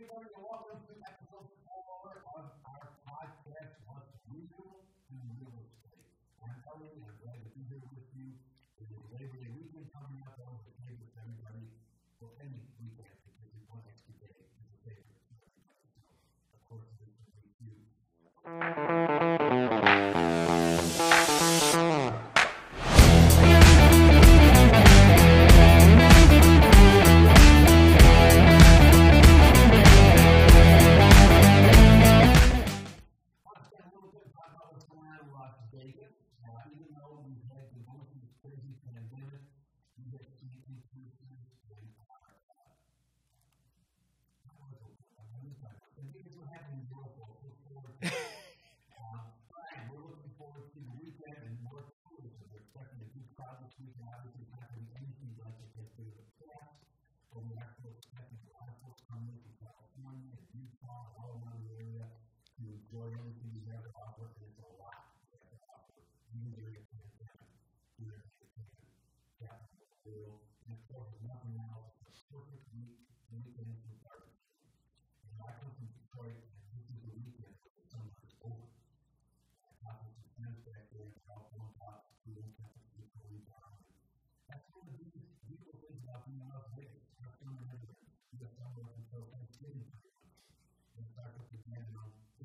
everybody, and welcome to episode four of our podcast, What's Real in Real Estate. I'm Ellie, and I'm glad to be here with you. It is Labor Day weekend coming up, always a favorite for everybody, well, any weekend, because it's one extra day. It's a favorite of course, this is with you.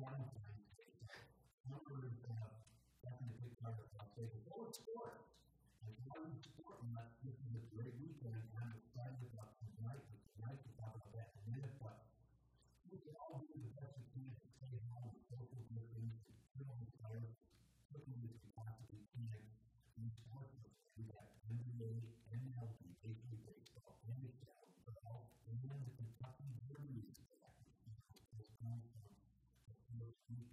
On Valentine's Day. Number is definitely a big part of Las Vegas. Oh, it's one sport, I'm excited about tonight. Tonight about that in a minute, but we can do the best we can to stay home with social distance, kill the virus, quickly as we possibly can. And sports, we got NBA, MLB, Major League Baseball, NHL, football, and then the Kentucky Derby is back. This comes from the first week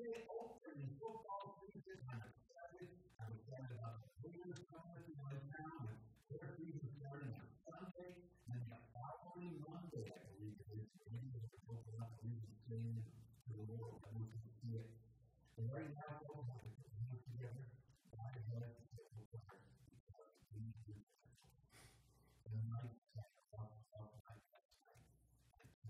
And right now, folks, I put the hands together. I have it required because we need to. And I might say, off, off my website,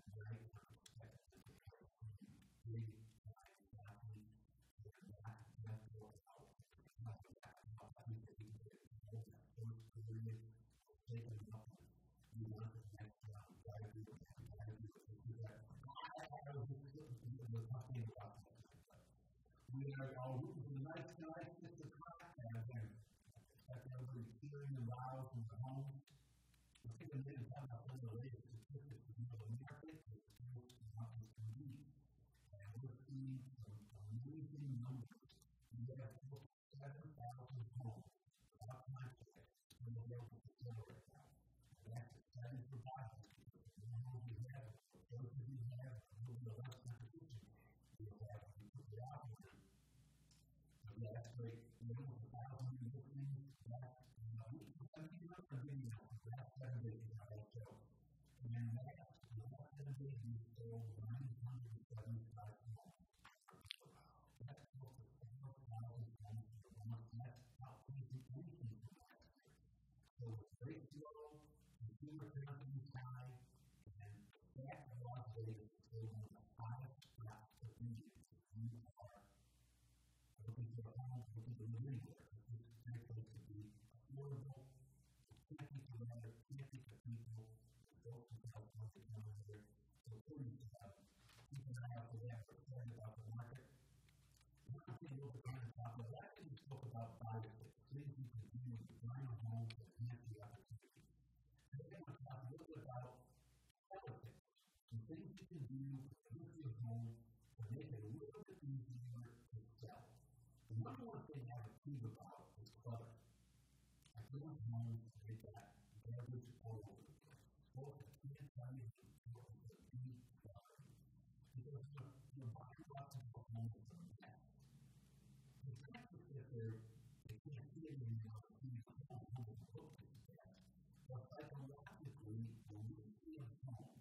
tonight, I'm expecting to be big time athletes. They're not mental health. Not that health. I think that we can get that first period, take them up. You want the next round, you gotta do it, you gotta do it, you do that. I was just was talking about that. We are all rooting for nice guys, can do with the community of home where they can a little bit easier and sell. The number one thing I have to about is clutter. I go home and get that garbage all over the place. you the kids and the Because your body wants to go home with some mess. The fact is that they can't see it in your home, home, home, home, home, home, home, home, home, home, home, home,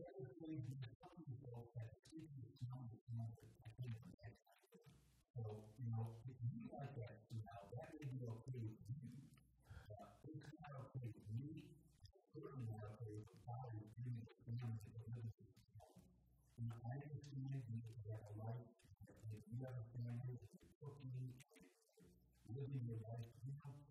The other thing that some people have particularly smell that I think of next So, you know, if you that it's not of. You know, I understand life, if you have a family, you're cooking, living your life, you know,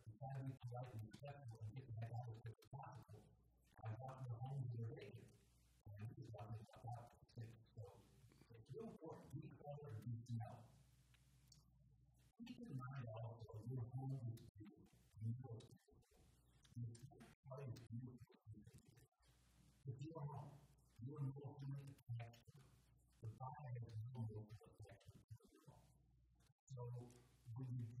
are smell. Keep in mind also your home is beautiful. You. If attached to. The. So when you,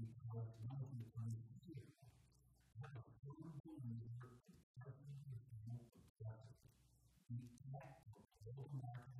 Thank you.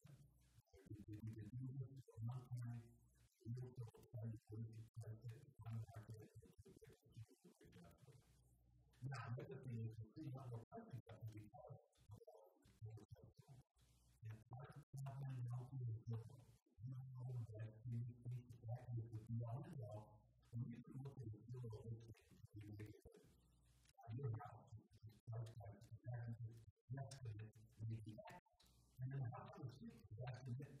Now, thing is see how the can be caused. And. You know that you need. When you can look at the is priced by the packages, less than it, maybe X. And then the house on the street is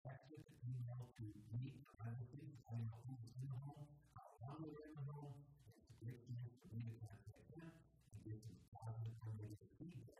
perspective to be to meet the other things I know who's in the home, how long they're in the home, and to get them to be able to get them, and get some positive, positive feedback.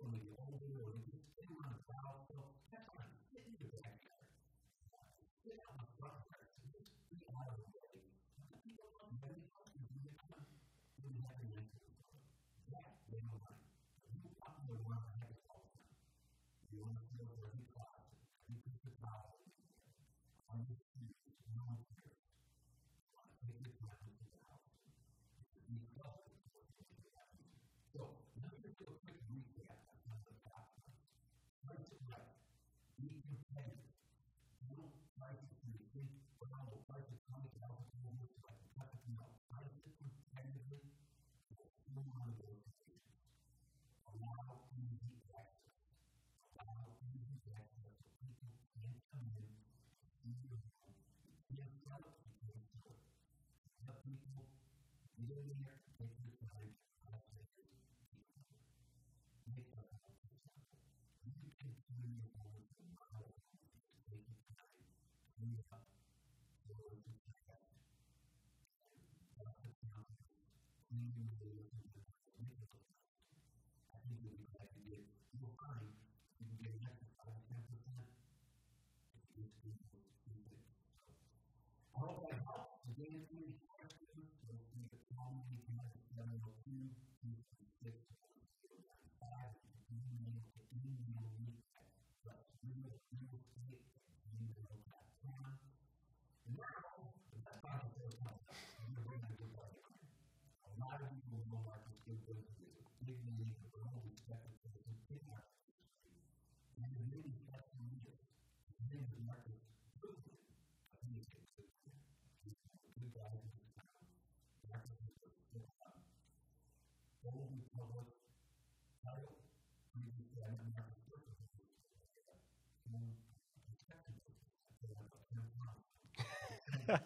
Thank you. Thank you. Put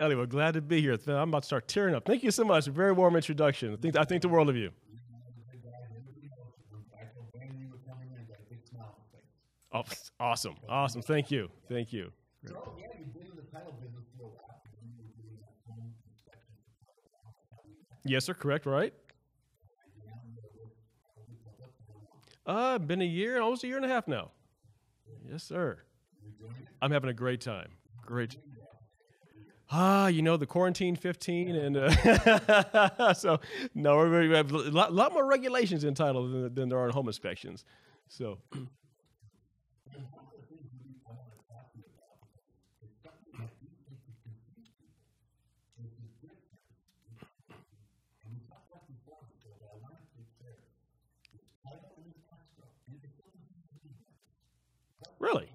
Ellie, we're glad to be here. I'm about to start tearing up. Thank you so much. A very warm introduction. I think, I think the world of you. Oh, awesome. Awesome. Thank you. Thank you. Yes, sir. Correct, right? Uh, been a year, almost a year and a half now. Yes, sir. I'm having a great time. Great ah, you know, the quarantine 15. And uh, so, no, we have a lot, lot, more regulations entitled than, than there are in home inspections. So, Really?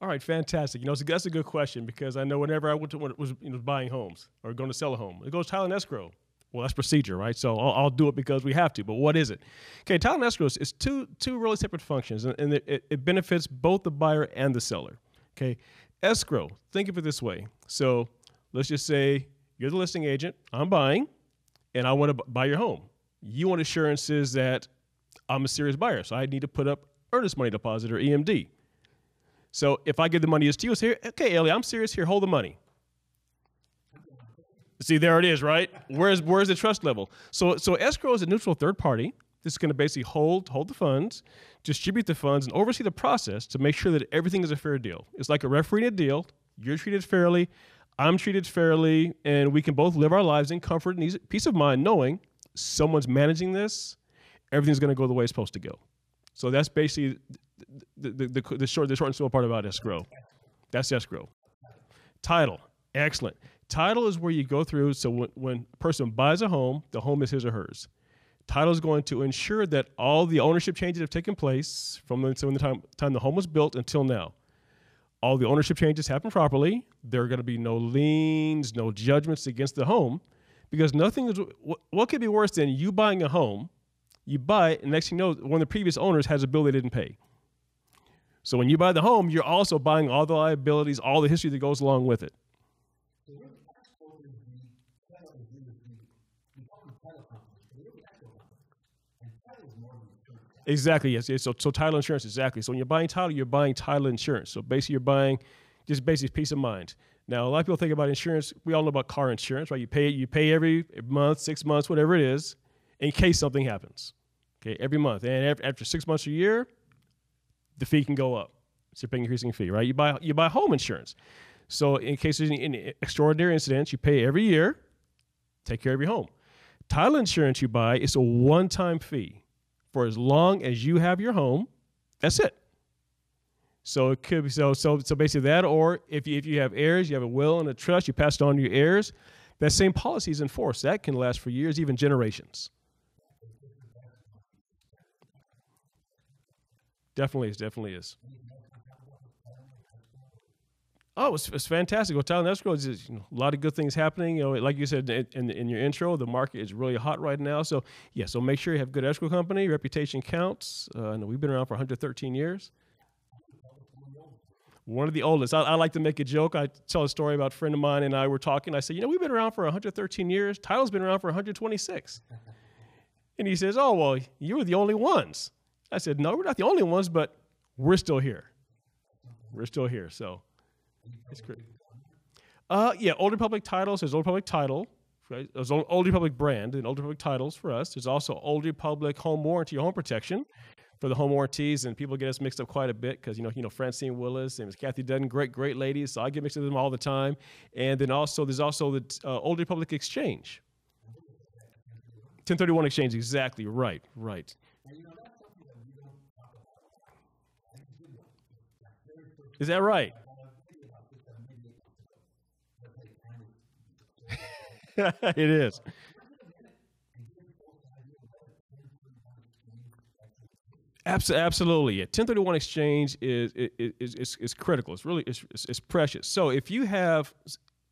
All right, fantastic. You know, that's a good question because I know whenever I went to, was you know, buying homes or going to sell a home, it goes title and escrow. Well, that's procedure, right? So I'll, I'll, do it because we have to. But what is it? Okay, title and escrow is two two really separate functions, and, and it, it benefits both the buyer and the seller. Okay, escrow. Think of it this way. So let's just say you're the listing agent. I'm buying, and I want to buy your home. You want assurances that I'm a serious buyer, so I need to put up earnest money deposit or EMD. So if I give the money to you, here, okay, Ellie, I'm serious here, hold the money. See, there it is, right? Where's where's the trust level? So so escrow is a neutral third party. This is going to basically hold hold the funds, distribute the funds, and oversee the process to make sure that everything is a fair deal. It's like a referee in a deal. You're treated fairly, I'm treated fairly, and we can both live our lives in comfort and ease, peace of mind, knowing someone's managing this. Everything's going to go the way it's supposed to go. So that's basically the, the, the, short, the short and simple part about escrow. That's escrow. Title, excellent. Title is where you go through. So when, when a person buys a home, the home is his or hers. Title is going to ensure that all the ownership changes have taken place from the, the time, time the home was built until now. All the ownership changes happen properly. There are going to be no liens, no judgments against the home, because nothing is. What, what could be worse than you buying a home? You buy it, and next thing you know, one of the previous owners has a bill they didn't pay. So when you buy the home, you're also buying all the liabilities, all the history that goes along with it. Exactly. Yes. So, so title insurance. Exactly. So when you're buying title, you're buying title insurance. So basically, you're buying just basic peace of mind. Now, a lot of people think about insurance. We all know about car insurance, right? You pay you pay every month, six months, whatever it is, in case something happens. Okay, every month, and after six months or a year, the fee can go up. It's a big increasing fee, right? You buy you buy home insurance. So in case there's any, any extraordinary incidents, you pay every year, take care of your home. Title insurance you buy is a one-time fee for as long as you have your home. That's it. So it could be so so so basically that, or if you if you have heirs, you have a will and a trust, you pass it on to your heirs. That same policy is enforced. That can last for years, even generations. Definitely is. Definitely is. Oh, it's, it's fantastic. Well, Talent Escrow is you know, a lot of good things happening. You know, like you said in, in, your intro, the market is really hot right now. So yeah, so make sure you have good escrow company. Reputation counts. Uh, we've been around for 113 years. One of the oldest. I, I, like to make a joke. I tell a story about a friend of mine and I were talking. I said, you know, we've been around for 113 years. Title's been around for 126. and he says, oh well, you were the only ones. I said, no, we're not the only ones, but we're still here. We're still here. So, It's great. Uh, yeah, Old Republic titles. There's Old Republic title. Right? There's Old Republic brand and Old Republic titles for us. There's also Old Republic home warranty, home protection for the home warranties, and people get us mixed up quite a bit because you know, you know, Francine Willis and Kathy Dutton, great, great ladies. So I get mixed with them all the time. And then also, there's also the uh, Old Republic Exchange. 1031 Exchange, exactly right, right. Is that right? it is. Absolutely, yeah. 1031 exchange is is, is, is critical. It's really it's, it's precious. So if you have,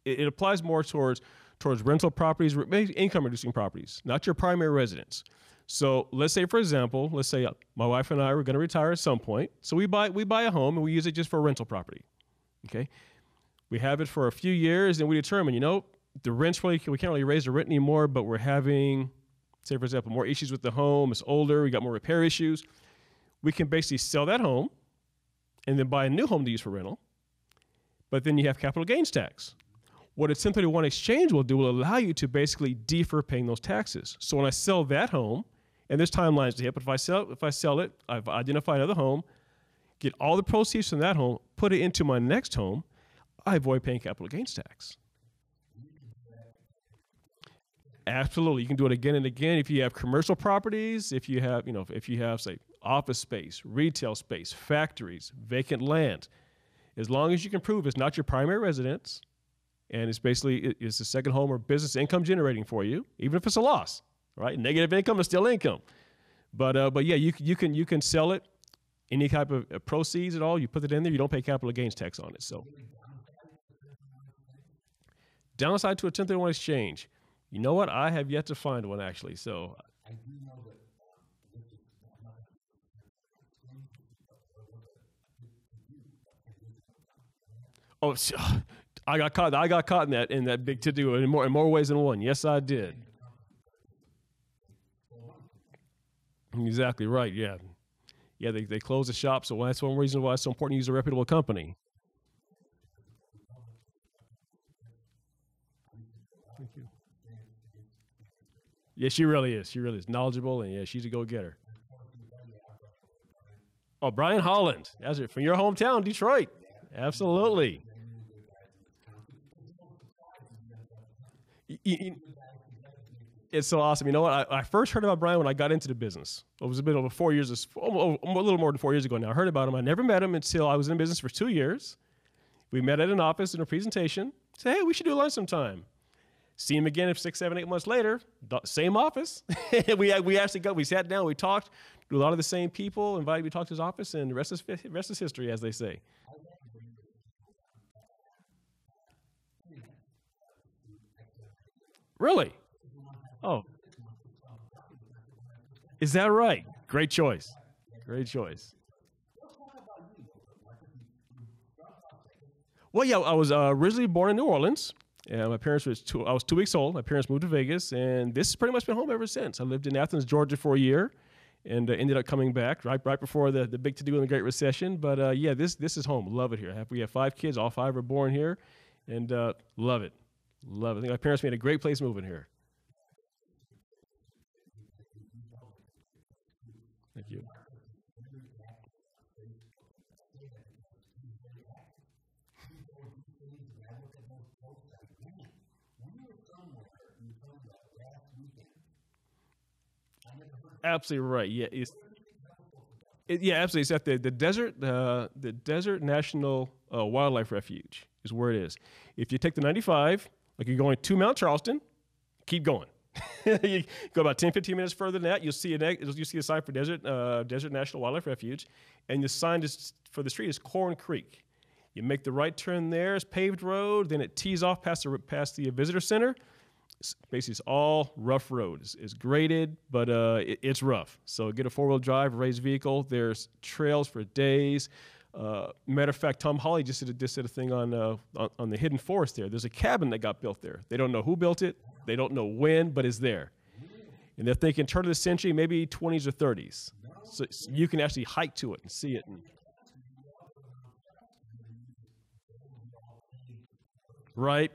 it, applies more towards towards rental properties, income reducing properties, not your primary residence. So let's say, for example, let's say uh, my wife and I were going to retire at some point. So we buy we buy a home and we use it just for rental property. Okay, we have it for a few years and we determine, you know, the rent we can't really raise the rent anymore, but we're having, say for example, more issues with the home. It's older. We got more repair issues. We can basically sell that home, and then buy a new home to use for rental. But then you have capital gains tax. What a 1031 exchange will do will allow you to basically defer paying those taxes. So when I sell that home, and there's timelines to hit, but if I sell if I sell it, I've identified another home, get all the proceeds from that home, put it into my next home, I avoid paying capital gains tax. Absolutely, you can do it again and again if you have commercial properties, if you have, you know, if you have say office space, retail space, factories, vacant land. As long as you can prove it's not your primary residence and it's basically it's a second home or business income generating for you, even if it's a loss, right? Negative income is still income. But uh, but yeah, you you can you can sell it any type of proceeds at all. You put it in there, you don't pay capital gains tax on it. So downside to a 1031 exchange you know what? I have yet to find one actually. So. Oh, I got caught. I got caught in that in that big to do in more in more ways than one. Yes, I did. Exactly right. Yeah, yeah. They they closed the shop, so that's one reason why it's so important to use a reputable company. Thank you. Yeah, she really is. She really is knowledgeable, and yeah, she's a go-getter. Oh, Brian Holland, that's it from your hometown, Detroit. Absolutely. It's so awesome. You know what? I, I, first heard about Brian when I got into the business. It was a bit over four years, oh, a little more than four years ago now. I heard about him. I never met him until I was in business for two years. We met at an office in a presentation. Say, hey, we should do lunch sometime. See him again six, seven, eight months later, same office. we, we actually got, we sat down, we talked to a lot of the same people, invited me to talk to his office, and the rest is, rest is history, as they say. Really? Oh. Is that right? Great choice. Great choice. Well, yeah, I was uh, originally born in New Orleans. And my parents was two, I was two weeks old. My parents moved to Vegas, and this has pretty much been home ever since. I lived in Athens, Georgia, for a year, and uh, ended up coming back right right before the, the big to do in the Great Recession. But uh, yeah, this this is home. Love it here. Have, we have five kids. All five were born here, and uh, love it, love it. I think my parents made a great place moving here. Thank you. absolutely right. Yeah, it's it, yeah, absolutely. It's at the the desert uh, the Desert National uh, Wildlife Refuge is where it is. If you take the 95, like you're going to Mount Charleston, keep going. you go about 10, 15 minutes further than that, you'll see a you'll see a sign for Desert uh, Desert National Wildlife Refuge, and the sign is, for the street is Corn Creek. You make the right turn there, it's paved road, then it tees off past the past the visitor center basically it's all rough road. It's, it's graded, but uh, it, it's rough. So get a four-wheel drive, raised vehicle. There's trails for days. Uh, matter of fact, Tom Holly just did a, just did a thing on, uh, on, on the hidden forest there. There's a cabin that got built there. They don't know who built it. They don't know when, but it's there. And they're thinking turn of the century, maybe 20s or 30s. So, so you can actually hike to it and see it. And, Right.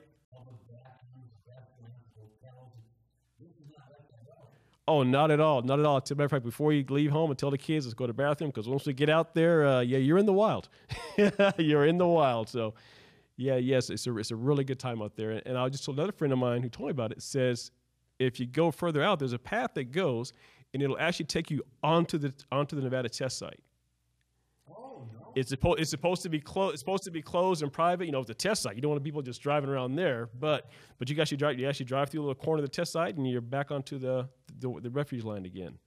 Oh, not at all. Not at all. As a matter of fact, before you leave home and tell the kids, let's go to the bathroom because once we get out there, uh, yeah, you're in the wild. you're in the wild. So, yeah, yes, it's a, it's a really good time out there. And I just told another friend of mine who told me about it says if you go further out, there's a path that goes and it'll actually take you onto the onto the Nevada test site. It's supposed it's supposed to be closed. It's supposed to be closed and private. You know, it's a test site. You don't want people just driving around there. But but you actually drive. You actually drive through a little corner of the test site, and you're back onto the the, the refuge line again.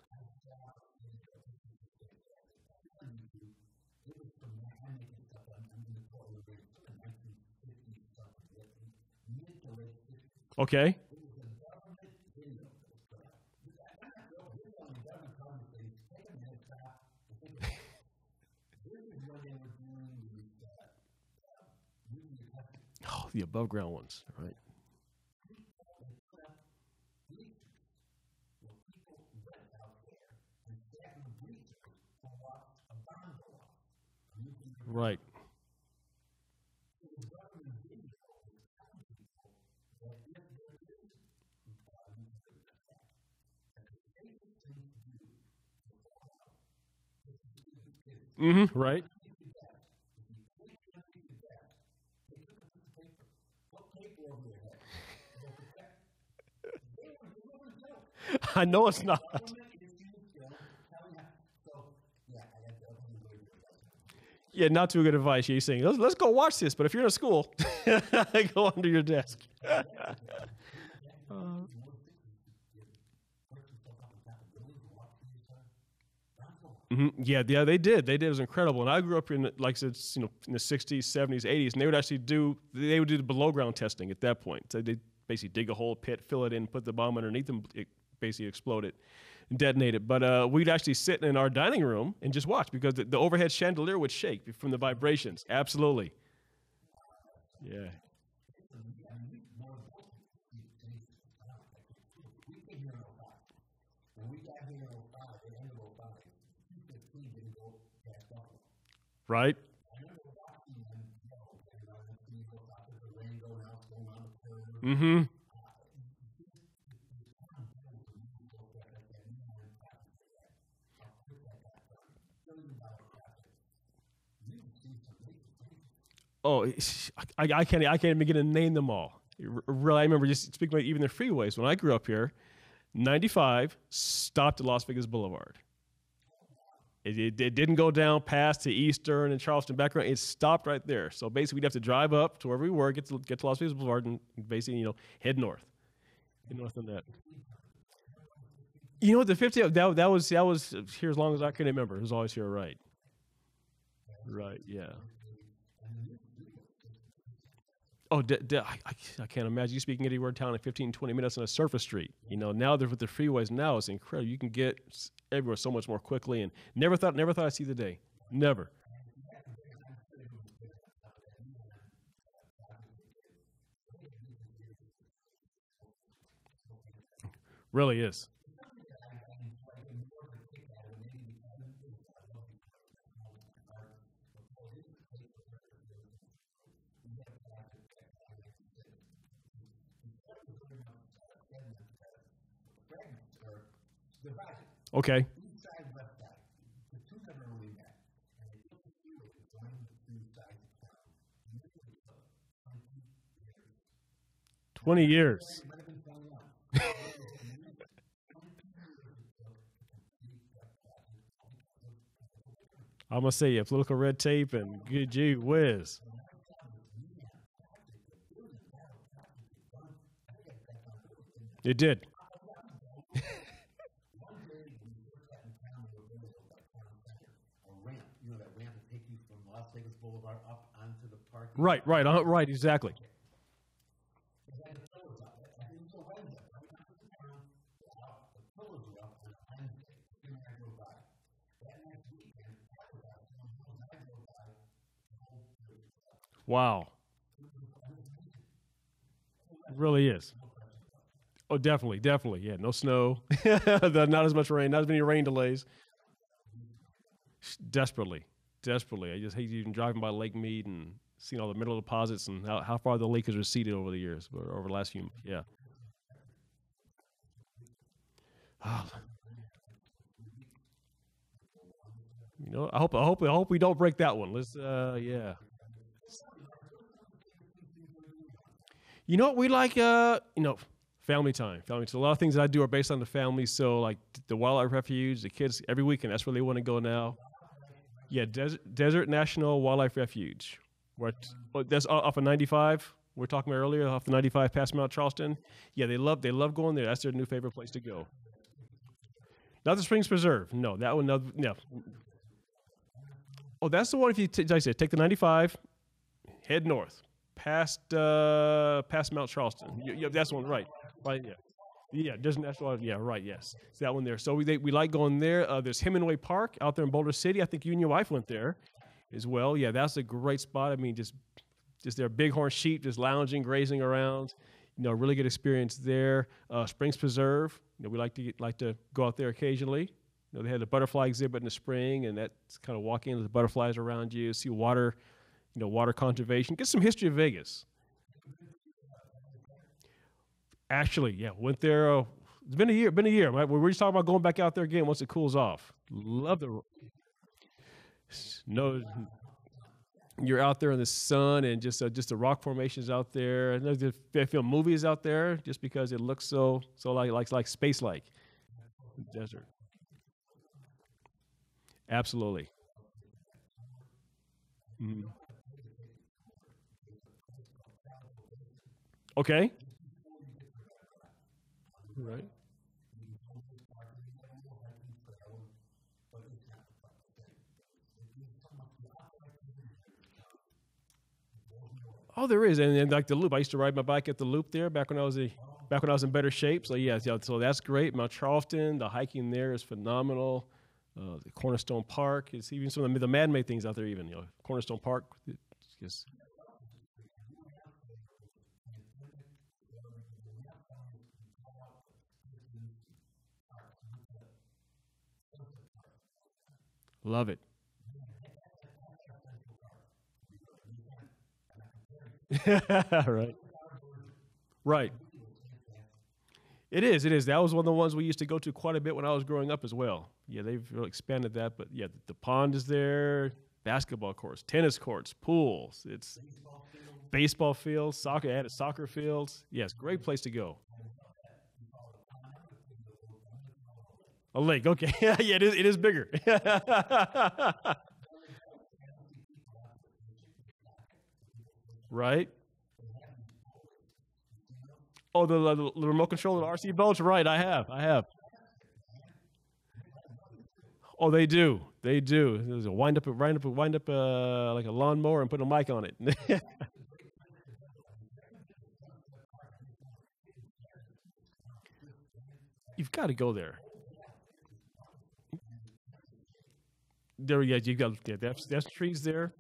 It was from that, I'm making stuff up. I'm going to quote it very soon, 1950 something. Mid to late 60s. Okay. It was a government video that was put out. This- I- I'm not joking. This is on the government coming saying, take a minute, stop. and think about it." This is when they were doing these, uh, uh, nuclear testing. Oh, the above ground ones, right? They put up bleachers where people went out there and sat in the bleachers to watch a bomb above ground ones, right? Right. Mm-hmm. So the I know it's not. You you. Yeah, not too good advice. You're saying let's, let's go watch this, but if you're in a school, go under your desk. Uh, hmm Yeah, yeah, they did. They did. It was incredible. And I grew up in, like I said, you know, in the '60s, '70s, '80s, and they would actually do they would do the below ground testing at that point. So they basically dig a hole, pit, fill it in, put the bomb underneath them, it basically explode it, and detonate it. But uh, we'd actually sit in our dining room and just watch because the, the overhead chandelier would shake from the vibrations. Absolutely. Yeah. We came here in 05. When we got here in 05, the end of 05, 215 didn't go past Buffalo. Right. I remember watching them go, and on the TV, go out to the Rango house, going on the corner. Mm-hmm. Oh, I, I can't. I can't even begin to name them all. Really, I remember just speaking about even the freeways when I grew up here. 95 stopped at Las Vegas Boulevard. It, it, it didn't go down past to Eastern and Charleston background. It stopped right there. So basically, we'd have to drive up to wherever we were, get to get to Las Vegas Boulevard, and basically, you know, head north. Head north on that. You know what? The 50 that that was that was here as long as I can remember. It was always here, right? Right. Yeah. Oh, d- d- I, I can't imagine you speaking anywhere town in 15, 20 minutes on a surface street. You know, now they're with the freeways. Now it's incredible. You can get everywhere so much more quickly. And never thought, never thought I'd see the day. Never. Really is. Took 20 years. 20 years. It might have been 21. I'm to say, yeah, political red tape and good gee whiz. It did. Right, whole bridge was up. Wow. It really is. Oh, definitely, definitely. Yeah, no snow, not as much rain, not as many rain delays. Desperately, desperately. I just hate even driving by Lake Mead and seen all the mineral deposits and how, how far the lake has receded over the years, or over the last few. Yeah. Ah. You know, I hope I hope I hope we don't break that one. Let's uh yeah. You know what we like uh you know family time. Family so a lot of things that I do are based on the family. So like the wildlife refuge, the kids every weekend that's where they want to go now. Yeah, Desert National Wildlife Refuge. What that's off of 95. We're talking about earlier off the 95 past Mount Charleston. Yeah, they love they love going there. That's their new favorite place to go. Not the Springs Preserve. No, that one. No, no. Oh, that's the one. If you, t- like I said, take the 95, head north, past uh, past Mount Charleston. Yeah, that's one, right? Right. Yeah. Yeah, there's national. Yeah, right. Yes, it's that one there. So we they, we like going there. Uh, there's Hemingway Park out there in Boulder City. I think you and your wife went there as well. Yeah, that's a great spot. I mean, just just their bighorn sheep just lounging, grazing around. You know, really good experience there. Uh, Springs Preserve. You know, we like to get, like to go out there occasionally. You know, they had a butterfly exhibit in the spring, and that's kind of walking into the butterflies around you, see water, you know, water conservation. Get some history of Vegas. Actually, yeah, went there. Uh, it's been a year. Been a year. Right? We're just talking about going back out there again once it cools off. Love the. No, you're out there in the sun and just uh, just the rock formations out there. And they film movies out there just because it looks so so like like like space like desert. Absolutely. Mm. Okay. Right. Oh, there is, and, like the loop. I used to ride my bike at the loop there back when I was a, back when I was in better shape. So yeah, yeah, so that's great. Mount Charleston, the hiking there is phenomenal. Uh, the Cornerstone Park. It's even some of the, the man-made things out there. Even you know, Cornerstone Park. Just love it. right. Right. It is. It is. That was one of the ones we used to go to quite a bit when I was growing up as well. Yeah, they've really expanded that, but yeah, the, pond is there, basketball courts, tennis courts, pools. It's baseball fields, soccer, added soccer fields. Yes, great place to go. A lake. Okay. yeah, it is. It is bigger. right. Oh, the, the, the remote control the RC boats. Right. I have. I have. Oh, they do. They do. There's a wind up, wind up, wind up, uh, like a lawnmower and put a mic on it. You've got to go there. There, yeah, you got yeah, that's that's trees there.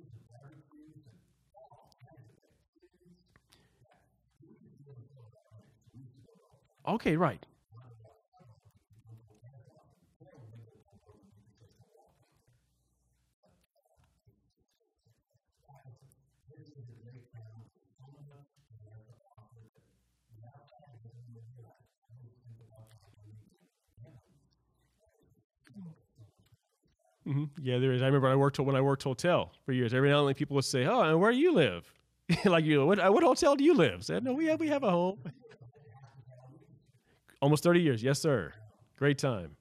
Okay, right. Mm-hmm. Yeah, there is. I remember I worked when I worked hotel for years. Every now and then people would say, "Oh, and where do you live?" like you, what, what hotel do you live? Said, "No, we have we have a home." Almost thirty years, yes, sir. Great time.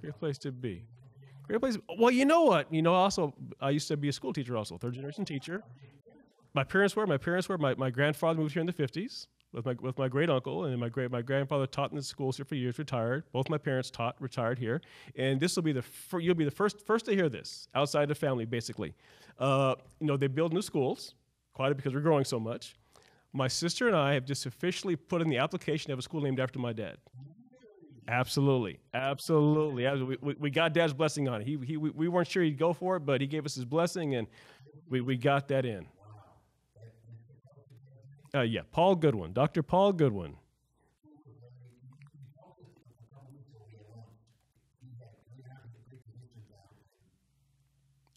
Great place to be. Great place. Well, you know what? You know, also, I used to be a school teacher, also third generation teacher. My parents were. My parents were. My, my grandfather moved here in the fifties with my with my great uncle, and my great my grandfather taught in the schools here for years, retired. Both my parents taught, retired here, and this will be the fir- you'll be the first first to hear this outside the family, basically. Uh, you know, they build new schools, quite a because we're growing so much. My sister and I have just officially put in the application have a school named after my dad. Absolutely, absolutely. We, we got Dad's blessing on it. He, he, we weren't sure he'd go for it, but he gave us his blessing, and we, we got that in. Uh, yeah, Paul Goodwin, Dr. Paul Goodwin.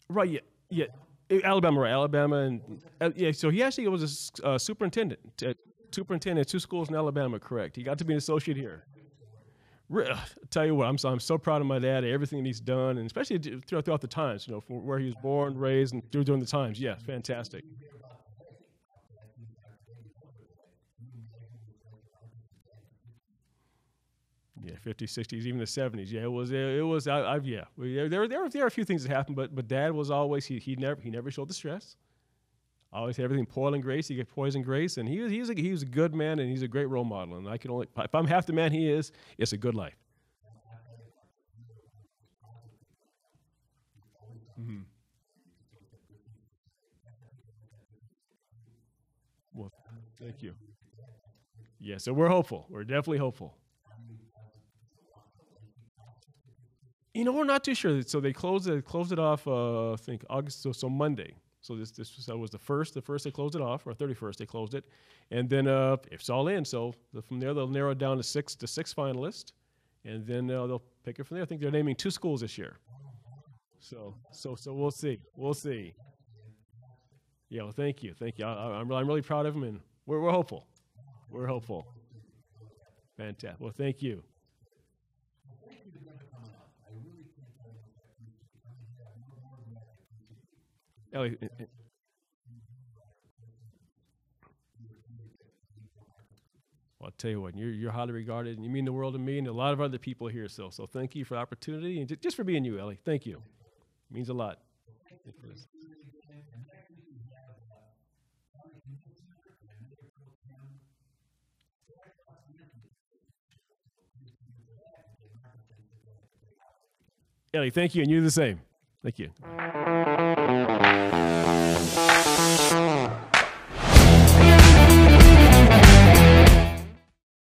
Right. Yeah. Yeah. Uh, Alabama, right? Alabama, and uh, yeah. So he actually was a uh, superintendent, at, superintendent at two schools in Alabama. Correct. He got to be an associate here. Re- ugh, tell you what, I'm so, I'm so proud of my dad, everything he's done, and especially throughout, throughout the times. You know, from where he was born, raised, and through during the times. Yeah, fantastic. Yeah, 50s, 60s, even the 70s. Yeah, it was. It was. I, I've. Yeah, there, there, there, were- there are a few things that happened, but but Dad was always. He, he never he never showed the stress. Always had everything poise and grace. He get poise and grace, and he was he was a, he was a good man, and he's a great role model. And I can only if I'm half the man he is, it's a good life. Mhm. Well, thank you. Yeah, so we're hopeful. We're definitely hopeful. You know, we're not too sure. So they closed it closed it off. Uh, I think August. So, so Monday. So this this was, was the first. The first they closed it off, or thirty first they closed it, and then uh, it's all in. So the, from there they'll narrow it down to six to six finalists, and then uh, they'll pick it from there. I think they're naming two schools this year. So so so we'll see. We'll see. Yeah. Well, thank you. Thank you. I, I- I'm really, I'm really proud of them, and we're we're hopeful. We're hopeful. Fantastic. Well, thank you. Ellie, eh, eh, well, I'll tell you what, you're, you're highly regarded and you mean the world to me and a lot of other people here. So, so thank you for the opportunity and ju- just for being you, Ellie. Thank you. means a lot. Ellie, thank you. And you're the same. Thank you. Thank.